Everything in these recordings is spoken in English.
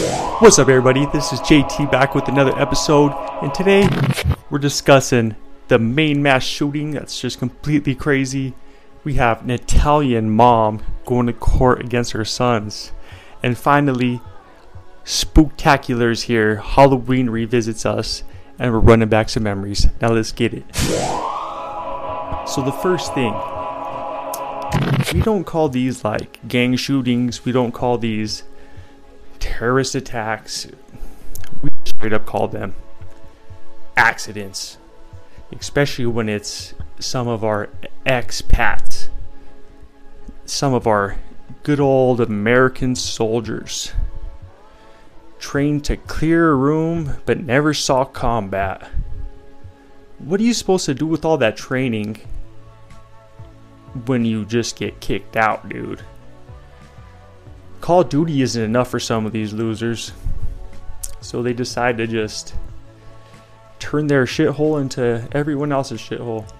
What's up, everybody? This is JT back with another episode, and today we're discussing the Maine mass shooting that's just completely crazy. We have an Italian mom going to court against her sons, and finally, Spooktacular's here. Halloween revisits us, and we're running back some memories. Now let's get it. So, the first thing we don't call these like gang shootings, we don't call these terrorist attacks. We straight up call them accidents, especially when it's some of our expats, some of our good old American soldiers trained to clear a room but never saw combat. What are you supposed to do with all that training when you just get kicked out, dude? Call of Duty isn't enough for some of these losers. So they decide to just turn their shithole into everyone else's shithole.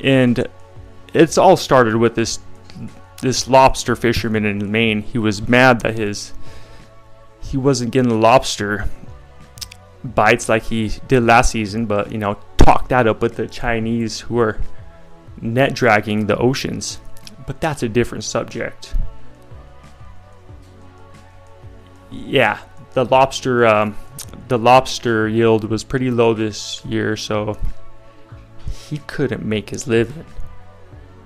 And it's all started with this this lobster fisherman in Maine. He was mad that his he wasn't getting lobster bites like he did last season, but you know, talked that up with the Chinese who are net dragging the oceans. But that's a different subject. Yeah, the lobster um, the lobster yield was pretty low this year, so he couldn't make his living.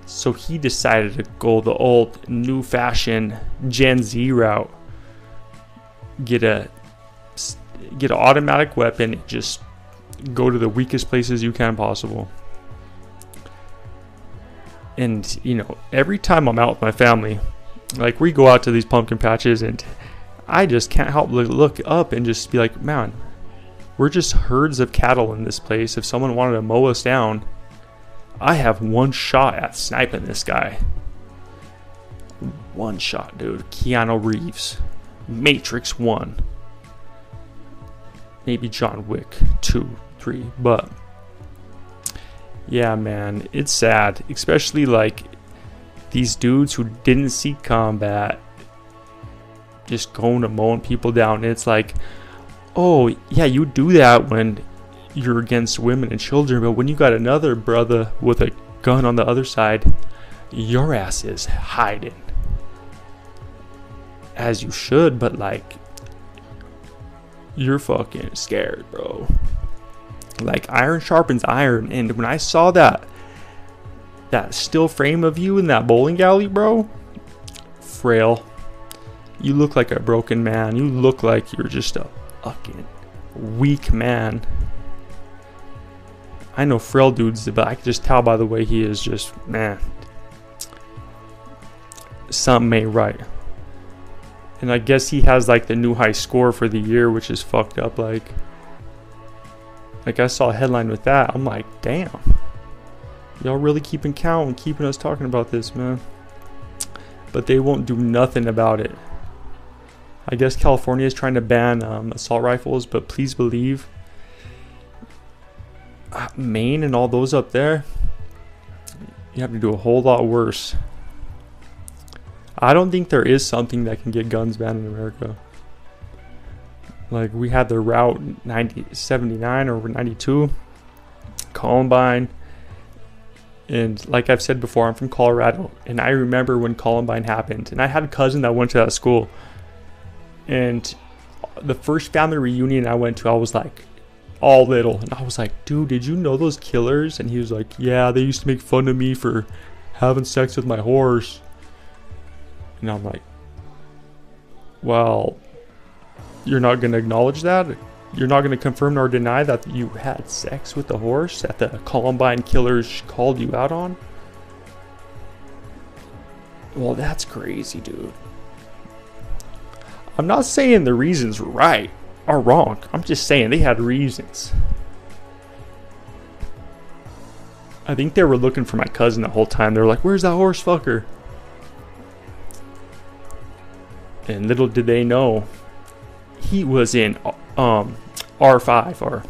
So he decided to go the old new fashion Gen Z route. Get a get an automatic weapon, just go to the weakest places you can possible. And you know, every time I'm out with my family, like we go out to these pumpkin patches and I just can't help but look up and just be like, man, we're just herds of cattle in this place. If someone wanted to mow us down, I have one shot at sniping this guy. One shot, dude. Keanu Reeves. Matrix 1. Maybe John Wick 2, 3. But, yeah, man, it's sad. Especially like these dudes who didn't see combat just going to mowing people down. And it's like, oh, yeah, you do that when you're against women and children, but when you got another brother with a gun on the other side, your ass is hiding. As you should, but like, you're fucking scared, bro. Like, iron sharpens iron. And when I saw that, that still frame of you in that bowling alley, bro, frail you look like a broken man. You look like you're just a fucking weak man. I know frail dudes, but I can just tell by the way he is just, man, something ain't right. And I guess he has like the new high score for the year, which is fucked up. Like, like I saw a headline with that. I'm like, damn. Y'all really keeping count and keeping us talking about this, man. But they won't do nothing about it. I guess California is trying to ban um, assault rifles, but please believe uh, Maine and all those up there, you have to do a whole lot worse. I don't think there is something that can get guns banned in America. Like we had the Route 90, 79 or 92, Columbine. And like I've said before, I'm from Colorado. And I remember when Columbine happened. And I had a cousin that went to that school. And the first family reunion I went to, I was like, all little. And I was like, dude, did you know those killers? And he was like, yeah, they used to make fun of me for having sex with my horse. And I'm like, well, you're not going to acknowledge that? You're not going to confirm nor deny that you had sex with the horse that the Columbine killers called you out on? Well, that's crazy, dude. I'm not saying the reasons right or wrong. I'm just saying they had reasons. I think they were looking for my cousin the whole time. They were like, "Where's that horse fucker?" And little did they know, he was in um, R5 or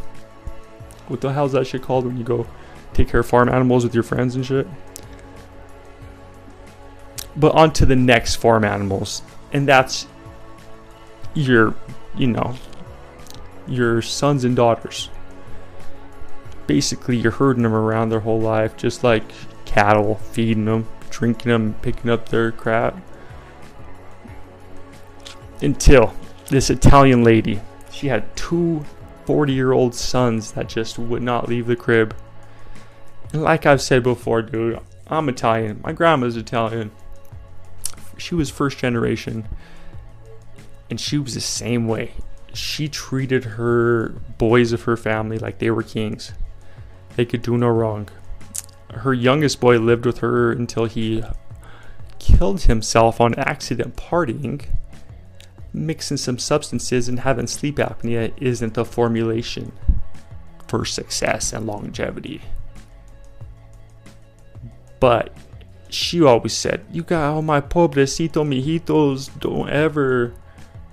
what the hell's that shit called when you go take care of farm animals with your friends and shit. But on to the next farm animals, and that's your, you know, your sons and daughters. Basically, you're herding them around their whole life, just like cattle, feeding them, drinking them, picking up their crap. Until this Italian lady, she had two 40 year old sons that just would not leave the crib. And like I've said before, dude, I'm Italian. My grandma's Italian. She was first generation. And she was the same way. She treated her boys of her family like they were kings. They could do no wrong. Her youngest boy lived with her until he killed himself on accident partying mixing some substances and having sleep apnea isn't the formulation for success and longevity. But she always said, You got all my pobrecito mijitos, don't ever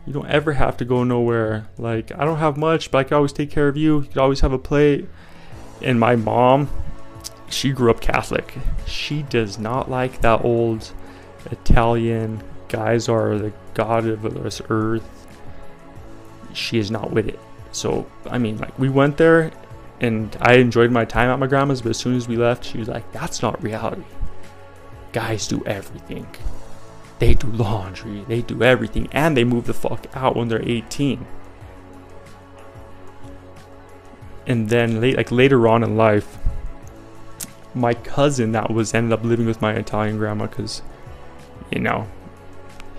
you don't ever have to go nowhere. Like I don't have much, but I can always take care of you. You could always have a plate. And my mom, she grew up Catholic. She does not like that old Italian guys are the god of this earth. She is not with it. So, I mean, like, we went there and I enjoyed my time at my grandma's, but as soon as we left, she was like, that's not reality. Guys do everything. They do laundry, they do everything, and they move the fuck out when they're 18. And then, late, like later on in life, my cousin that was ended up living with my Italian grandma because, you know,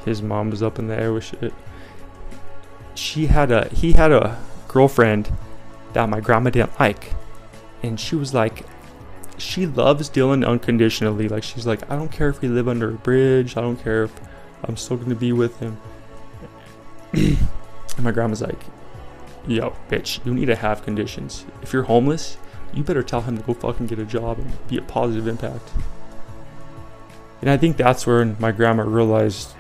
his mom was up in the air with shit. She had a he had a girlfriend that my grandma didn't like, and she was like, she loves Dylan unconditionally. Like she's like, I don't care if we live under a bridge. I don't care if I'm still gonna be with him. and my grandma's like, Yo, bitch, you need to have conditions. If you're homeless, you better tell him to go fucking get a job and be a positive impact. And I think that's where my grandma realized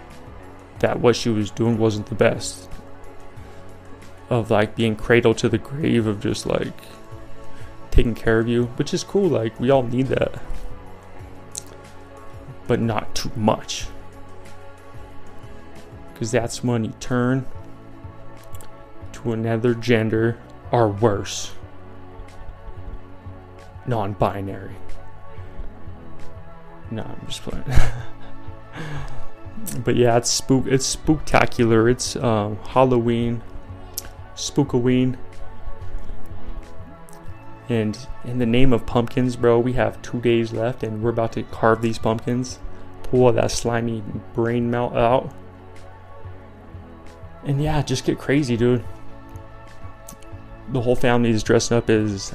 that what she was doing wasn't the best. Of like being cradled to the grave of just like taking care of you, which is cool. Like we all need that, but not too much. Because that's when you turn to another gender or worse non binary. No, I'm just playing. but yeah, it's spook. It's spooktacular. It's um, Halloween, Spookoween, and in the name of pumpkins, bro, we have two days left, and we're about to carve these pumpkins, pull that slimy brain melt out, and yeah, just get crazy, dude. The whole family is dressing up as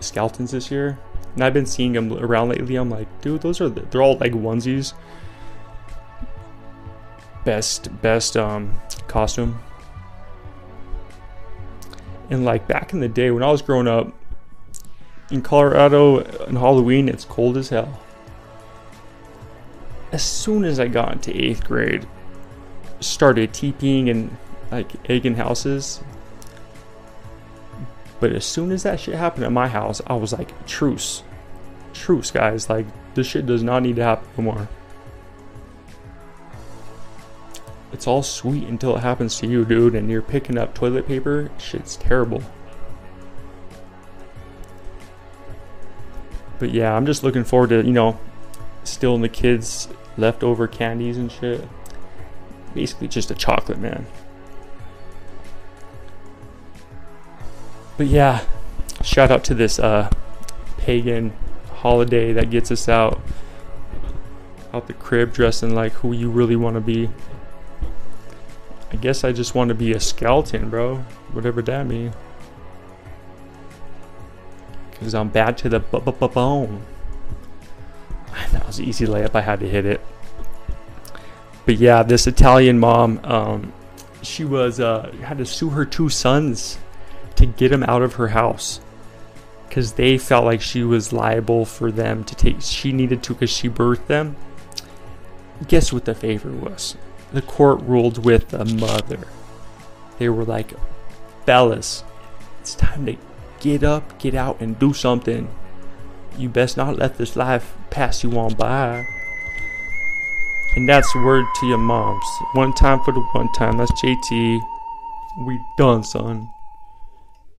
skeletons this year, and I've been seeing them around lately. I'm like, dude, those are the, they're all like onesies best best um, costume. And like back in the day when I was growing up in Colorado on Halloween, it's cold as hell. As soon as I got into eighth grade, started teepeeing and like egging houses. But as soon as that shit happened at my house, I was like, truce. Truce, guys. Like, this shit does not need to happen anymore. It's all sweet until it happens to you, dude, and you're picking up toilet paper. Shit's terrible. But yeah, I'm just looking forward to, you know, stealing the kids' leftover candies and shit. Basically, just a chocolate man. But yeah, shout out to this uh, pagan holiday that gets us out out the crib dressing like who you really want to be. I guess I just want to be a skeleton, bro. Whatever that means. Because I'm bad to the bone. That was an easy layup. I had to hit it. But yeah, this Italian mom, um, she was uh, had to sue her two sons to get them out of her house because they felt like she was liable for them to take. She needed to because she birthed them. Guess what the favor was? the court ruled with the mother. They were like, fellas, it's time to get up, get out, and do something. You best not let this life pass you on by. And that's word to your moms. One time for the one time. That's JT. We done, son.